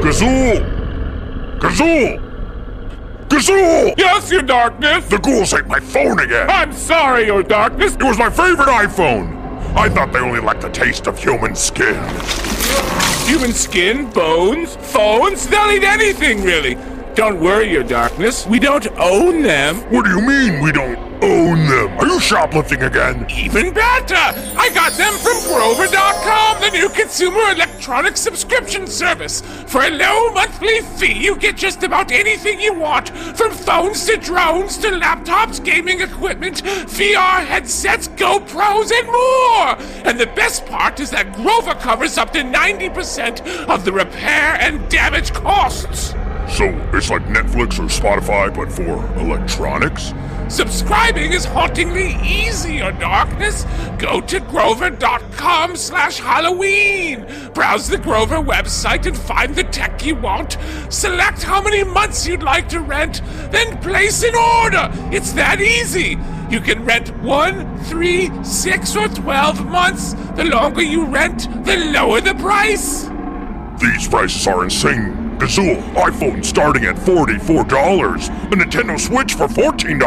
Gazoo! Gazoo! Gazoo! Yes, your darkness! The ghouls ate my phone again! I'm sorry, your darkness! It was my favorite iPhone! I thought they only liked the taste of human skin. Human skin, bones, phones, they'll eat anything, really. Don't worry, your darkness. We don't own them. What do you mean we don't own them? Are you shoplifting again? Even better! I got them from Grover.com, the new consumer electronic subscription service. For a low monthly fee, you get just about anything you want from phones to drones to laptops, gaming equipment, VR headsets, GoPros, and more! And the best part is that Grover covers up to 90% of the repair and damage costs. So it's like Netflix or Spotify, but for electronics? Subscribing is hauntingly easy, your darkness. Go to grover.com slash Halloween. Browse the Grover website and find the tech you want. Select how many months you'd like to rent, then place an order. It's that easy. You can rent one, three, six, or twelve months. The longer you rent, the lower the price. These prices are insane. Gazoo, iPhone starting at $44, a Nintendo Switch for $14,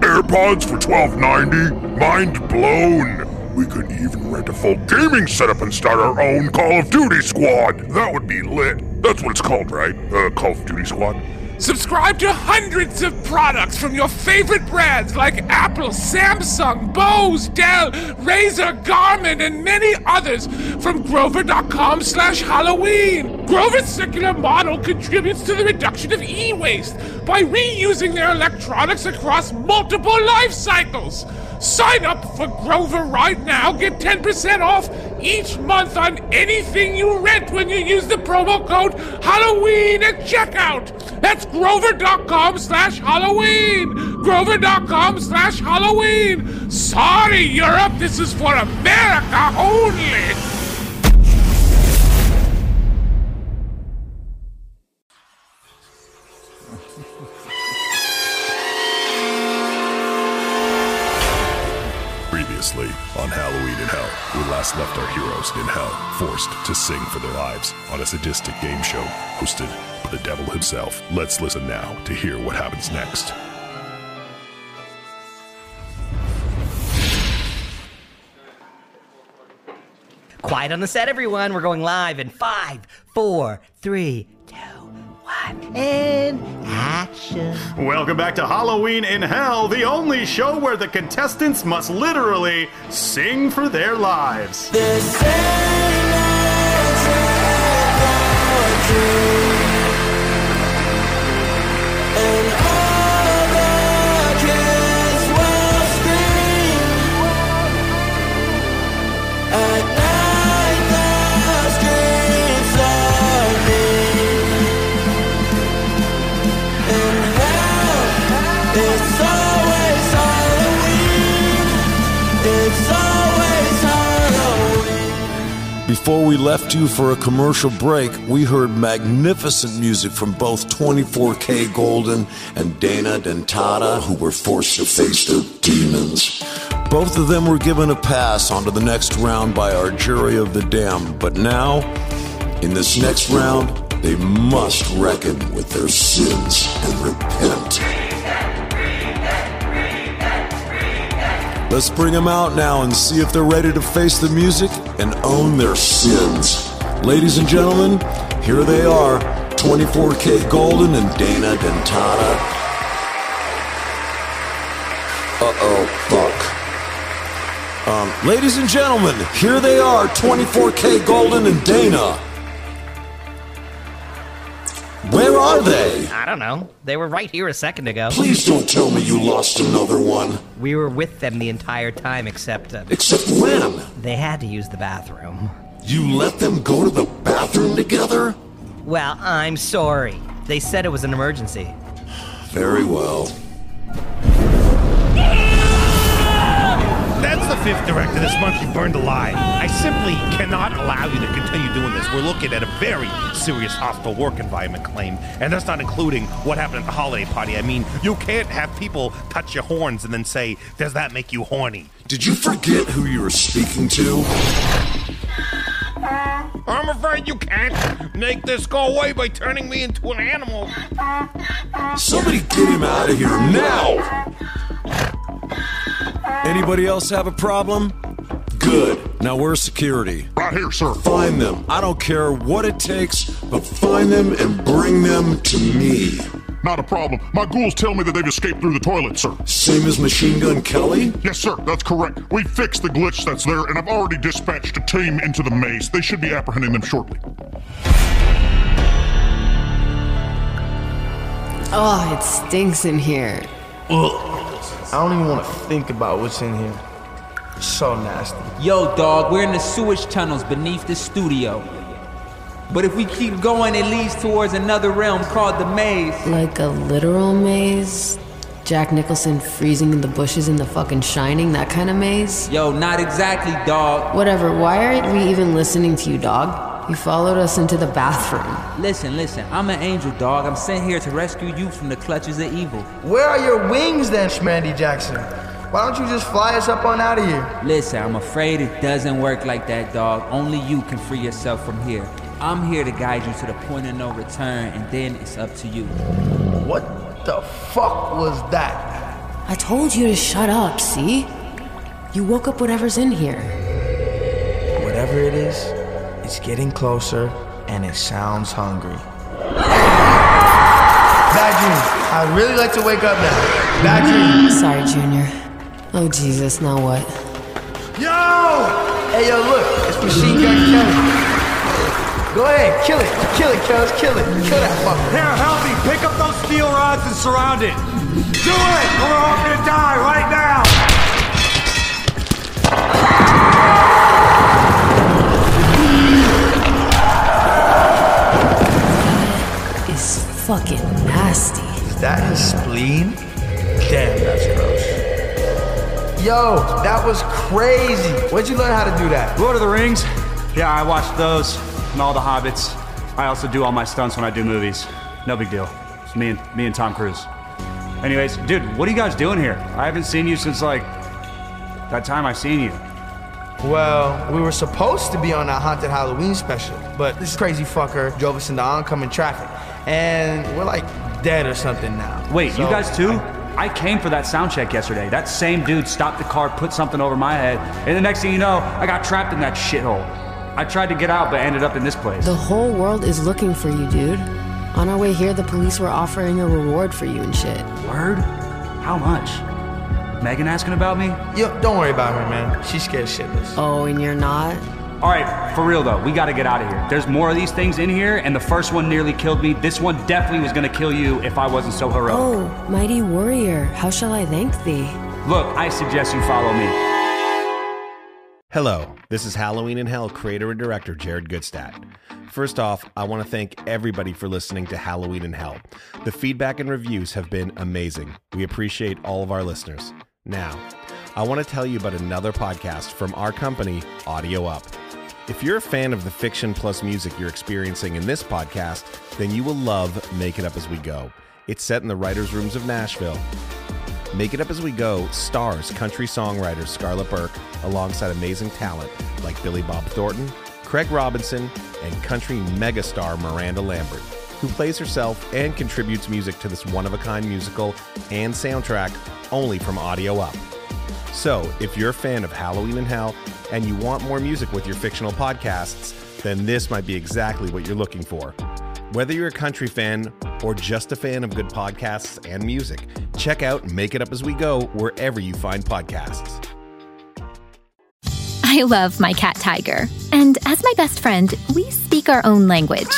AirPods for $12.90. Mind blown. We could even rent a full gaming setup and start our own Call of Duty squad. That would be lit. That's what it's called, right? Uh, Call of Duty squad. Subscribe to hundreds of products from your favorite brands like Apple, Samsung, Bose, Dell, Razer, Garmin, and many others from Grover.com slash Halloween. Grover's circular model contributes to the reduction of e-waste by reusing their electronics across multiple life cycles. Sign up for Grover right now. Get 10% off each month on anything you rent when you use the promo code Halloween at checkout. That's grover.com slash Halloween. Grover.com slash Halloween. Sorry, Europe. This is for America only. On Halloween in Hell, we last left our heroes in hell, forced to sing for their lives on a sadistic game show hosted by the devil himself. Let's listen now to hear what happens next. Quiet on the set, everyone. We're going live in five, four, three, two, one, and action. Welcome back to Halloween in Hell, the only show where the contestants must literally sing for their lives. Before we left you for a commercial break, we heard magnificent music from both 24kGoldn and Dana Dentata, who were forced to face their demons. Both of them were given a pass onto the next round by our jury of the damned, but now, in this next round, they must reckon with their sins and repent. Let's bring them out now and see if they're ready to face the music and own their sins. Ladies and gentlemen, here they are 24kGoldn and Dana Dentata. Uh oh, fuck. Um, ladies and gentlemen, here they are 24kGoldn and Dana. Where are they? I don't know. They were right here a second ago. Please don't tell me you lost another one. We were with them the entire time, except uh, Except when? they had to use the bathroom. You let them go to the bathroom together? Well, I'm sorry. They said it was an emergency. Very well. Fifth director this month you burned alive. I simply cannot allow you to continue doing this. We're looking at a very serious hostile work environment claim, and that's not including what happened at the holiday party. I mean, you can't have people touch your horns and then say, Does that make you horny? Did you forget who you were speaking to? I'm afraid you can't make this go away by turning me into an animal. Somebody get him out of here now! Anybody else have a problem? Good. Now where's security? Right here, sir. Find them. I don't care what it takes, but find them and bring them to me. Not a problem. My ghouls tell me that they've escaped through the toilet, sir. Same as Machine Gun Kelly? Yes, sir, that's correct. We fixed the glitch that's there, and I've already dispatched a team into the maze. They should be apprehending them shortly. Oh, it stinks in here. I don't even want to think about what's in here. It's so nasty. Yo, dog, we're in the sewage tunnels beneath the studio. But if we keep going, it leads towards another realm called the maze. Like a literal maze? Jack Nicholson freezing in the bushes in the fucking Shining, that kind of maze? Yo, not exactly, dog. Whatever, why aren't we even listening to you, dog? You followed us into the bathroom. Listen, listen, I'm an angel, dog. I'm sent here to rescue you from the clutches of evil. Where are your wings then, Schmandy Jackson? Why don't you just fly us up on out of here? Listen, I'm afraid it doesn't work like that, dog. Only you can free yourself from here. I'm here to guide you to the point of no return, and then it's up to you. What the fuck was that? I told you to shut up, see? You woke up whatever's in here. Whatever it is, getting closer and it sounds hungry. Bad dream. I'd really like to wake up now. Bad dream. Sorry, Junior. Oh, Jesus, now what? Yo! Hey, yo, look. It's Machine Gun Kelly. Go ahead, kill it. Kill it, Kells. Kill it. Kill that fucker. Here, help me. Pick up those steel rods and surround it. Do it, or we're all gonna die right fucking nasty. Is that his spleen? Damn, that's gross. Yo, that was crazy. Where'd you learn how to do that? Lord of the Rings. Yeah, I watched those and all the Hobbits. I also do all my stunts when I do movies. No big deal. It's me and me and Tom Cruise. Anyways, dude, what are you guys doing here? I haven't seen you since like that time I seen you. Well, we were supposed to be on that haunted Halloween special, but this crazy fucker drove us into oncoming traffic, and we're like dead or something now. Wait, you guys too? I came for that sound check yesterday. That same dude stopped the car, put something over my head, and the next thing you know, I got trapped in that shithole. I tried to get out, but ended up in this place. The whole world is looking for you, dude. On our way here, the police were offering a reward for you and shit. Word? How much? Megan asking about me? Yo, don't worry about her, man. She's scared shitless. Oh, and you're not? All right, for real though, we gotta get out of here. There's more of these things in here, and the first one nearly killed me. This one definitely was gonna kill you if I wasn't so heroic. Oh, mighty warrior, how shall I thank thee? Look, I suggest you follow me. Hello, this is Halloween in Hell creator and director Jared Gutstadt. First off, I want to thank everybody for listening to Halloween in Hell. The feedback and reviews have been amazing. We appreciate all of our listeners. Now, I want to tell you about another podcast from our company, Audio Up. If you're a fan of the fiction plus music you're experiencing in this podcast, then you will love Make It Up As We Go. It's set in the writers' rooms of Nashville. Make It Up As We Go stars country songwriter Scarlett Burke alongside amazing talent like Billy Bob Thornton, Craig Robinson, and country megastar Miranda Lambert, who plays herself and contributes music to this one of a kind musical and soundtrack only from Audio Up. So, if you're a fan of Halloween in Hell and you want more music with your fictional podcasts, then this might be exactly what you're looking for. Whether you're a country fan or just a fan of good podcasts and music, check out Make It Up As We Go wherever you find podcasts. I love my cat Tiger. And as my best friend, we speak our own language.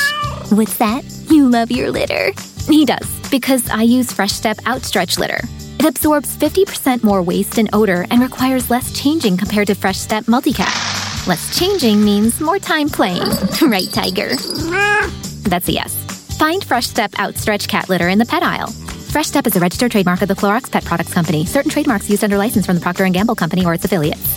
What's that? You love your litter? He does, because I use Fresh Step Outstretch Litter. It absorbs 50% more waste and odor and requires less changing compared to Fresh Step Multicat. Less changing means more time playing. right, Tiger? That's a yes. Find Fresh Step Outstretch Cat Litter in the pet aisle. Fresh Step is a registered trademark of the Clorox Pet Products Company. Certain trademarks used under license from the Procter & Gamble Company or its affiliates.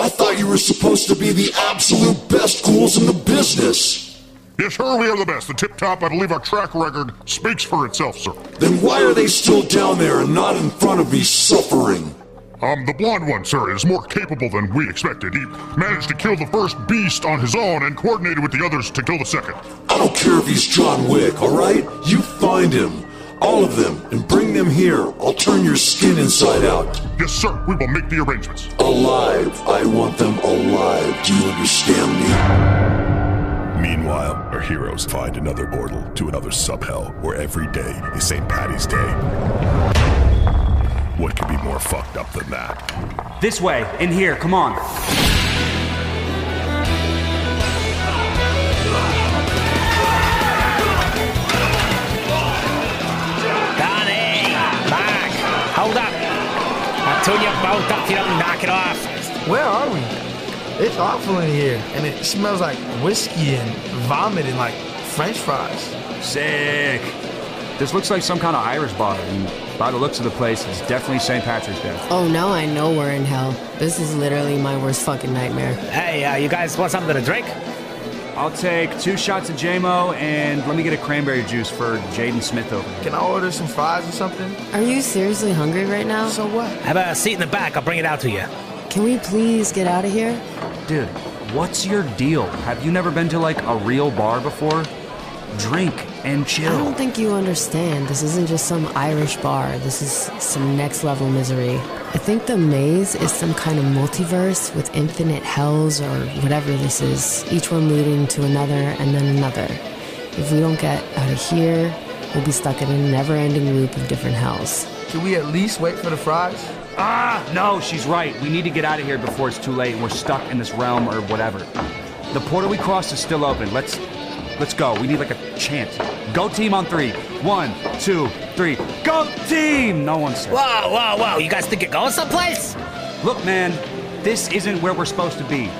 I thought you were supposed to be the absolute best ghouls in the business. Yes, sir, we are the best. The tip top, I believe our track record speaks for itself, sir. Then why are they still down there and not in front of me suffering? Um, the blonde one, sir, is more capable than we expected. He managed to kill the first beast on his own and coordinated with the others to kill the second. I don't care if he's John Wick, alright? You find him. All of them, and bring them here. I'll turn your skin inside out. Yes, sir, we will make the arrangements. Alive. I want them alive. Do you understand me? Meanwhile, our heroes find another portal to another sub-hell where every day is St. Patty's Day. What could be more fucked up than that? This way, in here, come on. I'll turn your bolt up if you don't knock it off. Where are we? It's awful in here, and it smells like whiskey and vomit and like French fries. Sick. This looks like some kind of Irish bar, and by the looks of the place, it's definitely St. Patrick's Day. Oh, now I know we're in hell. This is literally my worst fucking nightmare. Hey, uh, you guys want something to drink? I'll take two shots of JMO and let me get a cranberry juice for Jaden Smith over Can I order some fries or something? Are you seriously hungry right now? So what? Have a seat in the back. I'll bring it out to you. Can we please get out of here? Dude, what's your deal? Have you never been to like a real bar before? Drink and chill. I don't think you understand. This isn't just some Irish bar. This is some next level misery. I think the maze is some kind of multiverse with infinite hells or whatever this is, each one leading to another and then another. If we don't get out of here, we'll be stuck in a never ending loop of different hells. Can we at least wait for the fries? Ah, no, she's right. We need to get out of here before it's too late and we're stuck in this realm or whatever. The portal we crossed is still open. Let's let's go. We need like a chant. Go team on three. One, two, three. Go team! No one said. Whoa, whoa, whoa. You guys think you're going someplace? Look, man, this isn't where we're supposed to be.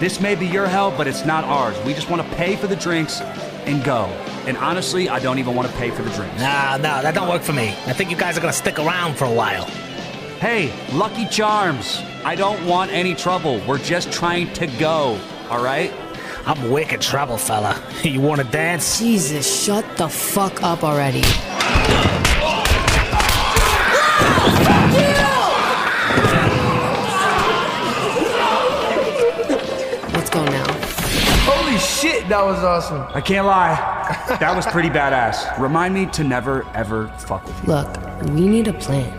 This may be your hell, but it's not ours. We just want to pay for the drinks and go. And honestly, I don't even want to pay for the drinks. Nah, no, that don't work for me. I think you guys are gonna stick around for a while. Hey, Lucky Charms. I don't want any trouble. We're just trying to go, all right? I'm wicked trouble, fella. You wanna dance? Jesus, shut the fuck up already. Let's go now. Holy shit, that was awesome. I can't lie. That was pretty badass. Remind me to never, ever fuck with you. Look, we need a plan.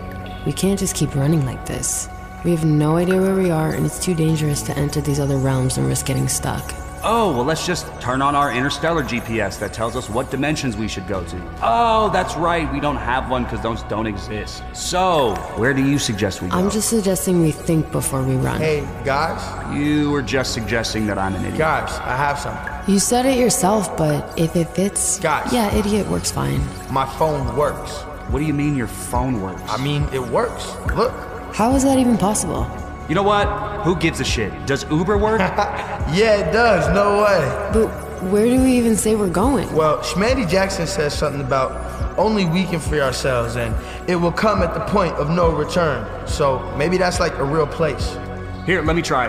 We can't just keep running like this. We have no idea where we are, and it's too dangerous to enter these other realms and risk getting stuck. Oh, well, let's just turn on our interstellar GPS that tells us what dimensions we should go to. Oh, that's right. We don't have one because those don't exist. So, where do you suggest we go? I'm just suggesting we think before we run. Hey, guys. You were just suggesting that I'm an idiot. Guys, I have something. You said it yourself, but if it fits. Guys. Yeah, idiot works fine. My phone works. What do you mean your phone works? I mean, it works. Look. How is that even possible? You know what? Who gives a shit? Does Uber work? yeah, it does. No way. But where do we even say we're going? Well, Schmandy Jackson says something about Only we can free ourselves, and it will come at the point of no return. So maybe that's like a real place. Here, let me try.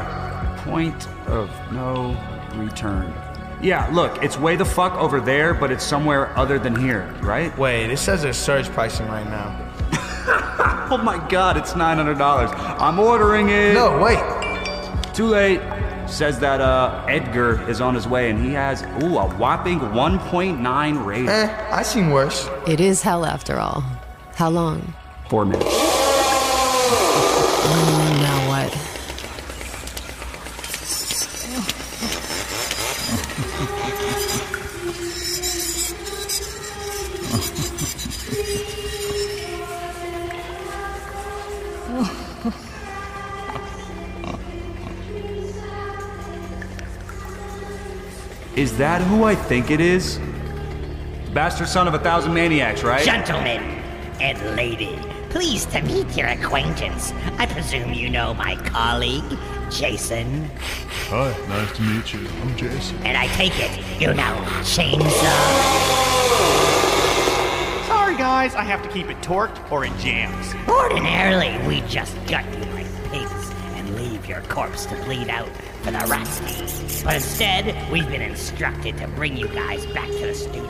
Point of no return. Yeah, look, it's way the fuck over there, but it's somewhere other than here, right? Wait, it says there's surge pricing right now. Oh my god, it's $900. I'm ordering it. No, wait. Too late. Says that uh, Edgar is on his way and he has, ooh, a whopping 1.9 rating. Eh, I seen worse. It is hell after all. How long? Four minutes. that who I think it is? Bastard son of a thousand maniacs, right? Gentlemen and lady, pleased to meet your acquaintance. I presume you know my colleague, Jason. Hi, nice to meet you. I'm Jason. And I take it you know Chainsaw. Sorry, guys, I have to keep it torqued or it jams. Ordinarily, we just gut you like pigs and leave your corpse to bleed out for the rats to eat. But instead, we've been instructed to bring you guys back to the studio.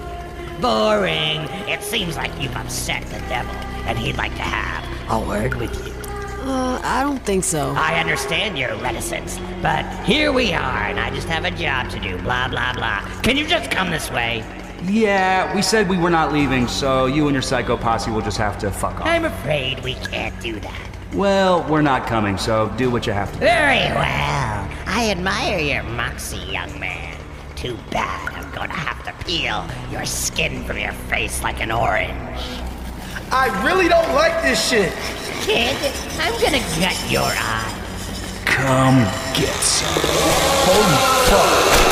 Boring. It seems like you've upset the devil, and he'd like to have a word with you. Uh, I don't think so. I understand your reticence, but here we are, and I just have a job to do. Blah, blah, blah. Can you just come this way? Yeah, we said we were not leaving, so you and your psycho posse will just have to fuck off. I'm afraid we can't do that. Well, we're not coming, so do what you have to do. Very well. I admire your moxie, young man. Too bad I'm gonna have to peel your skin from your face like an orange. I really don't like this shit. Kid, I'm gonna gut your eye. Come get some. Holy fuck.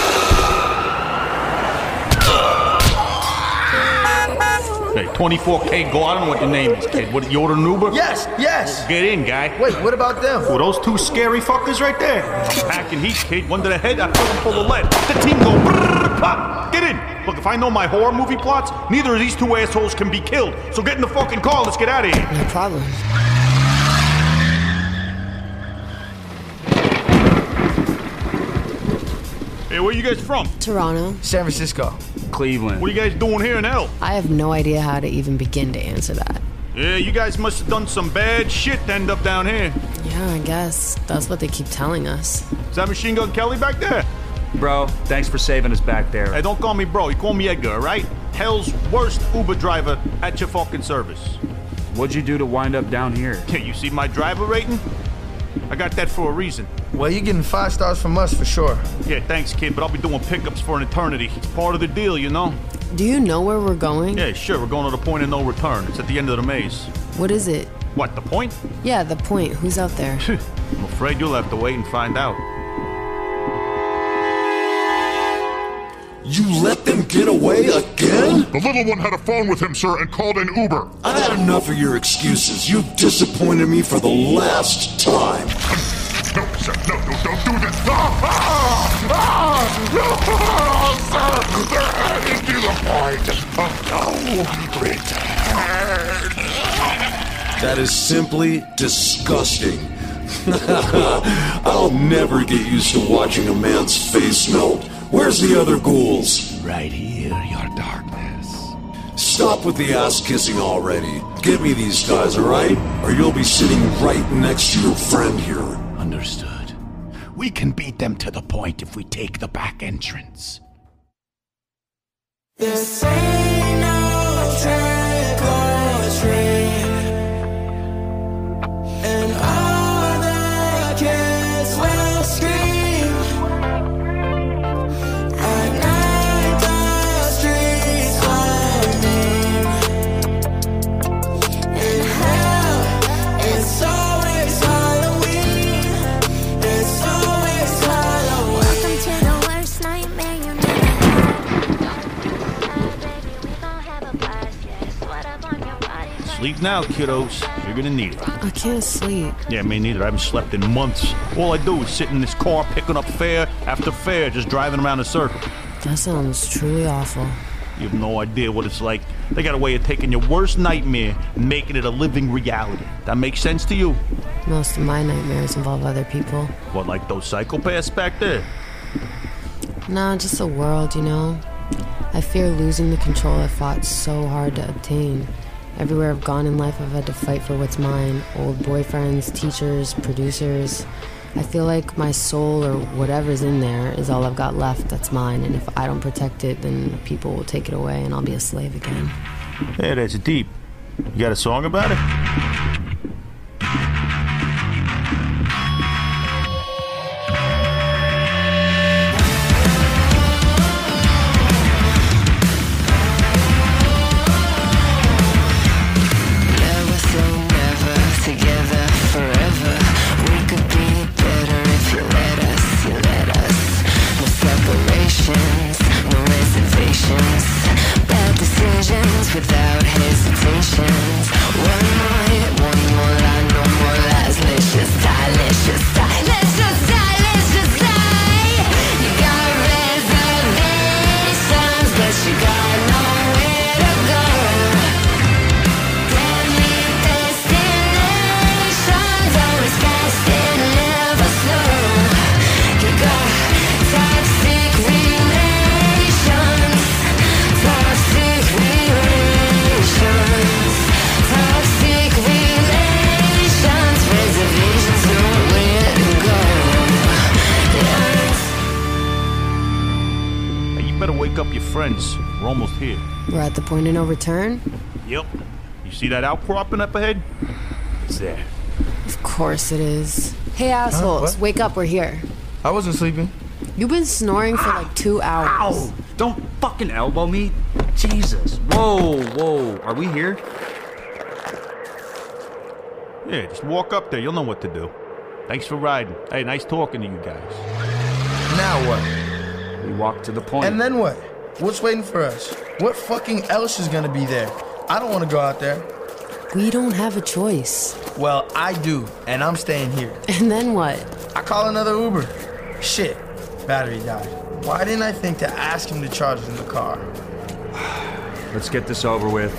Hey, 24K Go. I don't know what your name is, kid. What, you order an Uber? Yes, yes. Get in, guy. Wait, what about them? Well, those two scary fuckers right there. I'm Packing heat, kid. One to the head, I feel them full of lead. The team go brrrr, pop. Get in. Look, if I know my horror movie plots, neither of these two assholes can be killed. So get in the fucking car. Let's get out of here. No problem. Hey, where you guys from? Toronto. San Francisco. Cleveland. What are you guys doing here in hell? I have no idea how to even begin to answer that. Yeah, you guys must have done some bad shit to end up down here. Yeah, I guess. That's what they keep telling us. Is that Machine Gun Kelly back there? Bro, thanks for saving us back there. Hey, don't call me bro. You call me Edgar, all right? Hell's worst Uber driver at your fucking service. What'd you do to wind up down here? Yeah, you see my driver rating? I got that for a reason. Well, you're getting five stars from us for sure. Yeah, thanks, kid, but I'll be doing pickups for an eternity. It's part of the deal, you know? Do you know where we're going? Yeah, sure, we're going to the point of no return. It's at the end of the maze. What is it? What, the point? Yeah, the point. Who's out there? I'm afraid you'll have to wait and find out. You let them get away again? The little one had a phone with him, sir, and called an Uber. I've had enough of your excuses. You've disappointed me for the last time. No, sir, no, no, don't do this. Ah, ah, ah, no, sir, they're heading to the point of no return. That is simply disgusting. I'll never get used to watching a man's face melt. Where's the other ghouls? Right here, your darkness. Stop with the ass kissing already. Get me these guys, alright? Or you'll be sitting right next to your friend here. Understood. We can beat them to the point if we take the back entrance. This ain't no trick Sleep now, kiddos. You're gonna need it. I can't sleep. Yeah, me neither. I haven't slept in months. All I do is sit in this car picking up fare after fare, just driving around in a circle. That sounds truly awful. You have no idea what it's like. They got a way of taking your worst nightmare and making it a living reality. That makes sense to you? Most of my nightmares involve other people. What, like those psychopaths back there? Nah, just the world, you know? I fear losing the control I fought so hard to obtain. Everywhere I've gone in life, I've had to fight for what's mine old boyfriends, teachers, producers. I feel like my soul or whatever's in there is all I've got left that's mine, and if I don't protect it, then people will take it away and I'll be a slave again. Yeah, that's deep. You got a song about it? Friends. We're almost here. We're at the point of no return? Yep. You see that outcropping up ahead? It's there. Of course it is. Hey, assholes, what? wake up, we're here. I wasn't sleeping. You've been snoring for like two hours. Ow! Don't fucking elbow me. Jesus. Whoa, whoa. Are we here? Yeah, just walk up there. You'll know what to do. Thanks for riding. Hey, nice talking to you guys. Now what? We walk to the point. And then what? What's waiting for us? What fucking else is gonna be there? I don't wanna go out there. We don't have a choice. Well, I do, and I'm staying here. And then what? I call another Uber. Shit, battery died. Why didn't I think to ask him to charge in the car? Let's get this over with.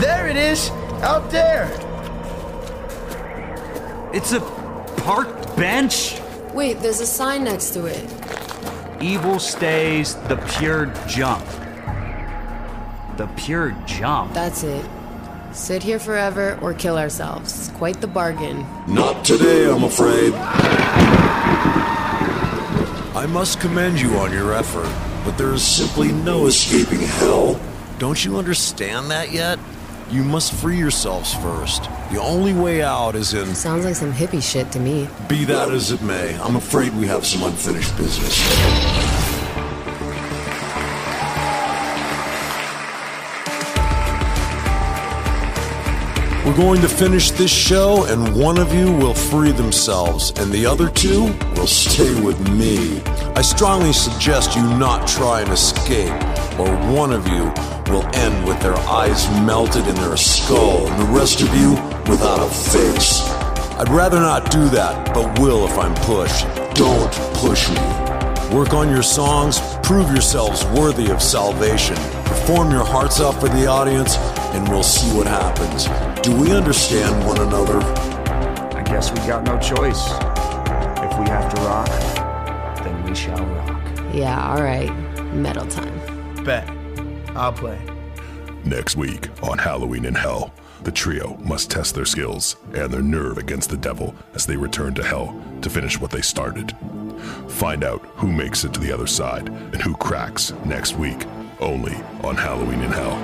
There it is, out there. It's a parked bench. Wait, there's a sign next to it. Evil stays the pure jump. The pure jump. That's it. Sit here forever or kill ourselves. Quite the bargain. Not today, I'm afraid. I must commend you on your effort, but there is simply no escaping hell. Don't you understand that yet? You must free yourselves first. The only way out is in. Sounds like some hippie shit to me. Be that as it may, I'm afraid we have some unfinished business. We're going to finish this show, and one of you will free themselves, and the other two will stay with me. I strongly suggest you not try and escape, or one of you will end with their eyes melted in their skull, and the rest of you without a face. I'd rather not do that, but will if I'm pushed. Don't push me. Work on your songs, prove yourselves worthy of salvation, perform your hearts out for the audience, and we'll see what happens. Do we understand one another? I guess we got no choice. If we have to rock, then we shall rock. Yeah, alright. Metal time. Bet. I'll play. Next week on Halloween in Hell, the trio must test their skills and their nerve against the devil as they return to hell to finish what they started. Find out who makes it to the other side and who cracks next week, only on Halloween in Hell.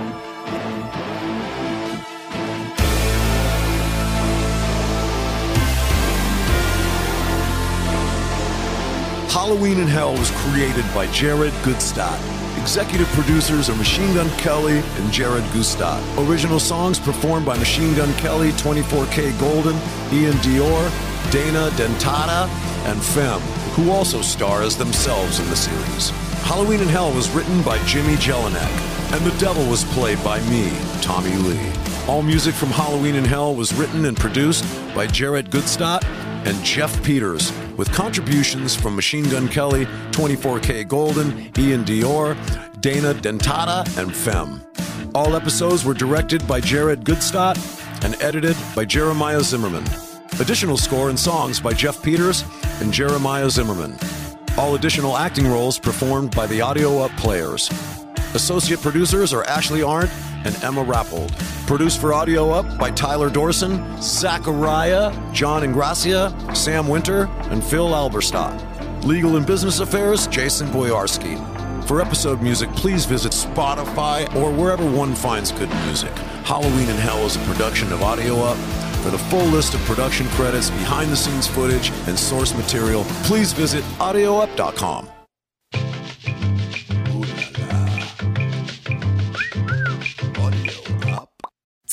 Halloween in Hell was created by Jared Gutstadt. Executive producers are Machine Gun Kelly and Jared Gutstadt. Original songs performed by Machine Gun Kelly, 24K Golden, Iann Dior, Dana Dentata, and Fem, who also star as themselves in the series. Halloween in Hell was written by Jimmy Jelinek, and the devil was played by me, Tommy Lee. All music from Halloween in Hell was written and produced by Jared Gutstadt and Jeff Peters, with contributions from Machine Gun Kelly, 24K Golden, Iann Dior, Dana Dentata, and Fem. All episodes were directed by Jared Gutstadt and edited by Jeremiah Zimmerman. Additional score and songs by Jeff Peters and Jeremiah Zimmerman. All additional acting roles performed by the Audio Up Players. Associate producers are Ashley Arndt and Emma Rappold. Produced for Audio Up by Tyler Dorson, Zachariah, John Ingracia, Sam Winter, and Phil Alberstadt. Legal and Business Affairs, Jason Boyarski. For episode music, please visit Spotify or wherever one finds good music. Halloween in Hell is a production of Audio Up. For the full list of production credits, behind the scenes footage, and source material, please visit audioup.com.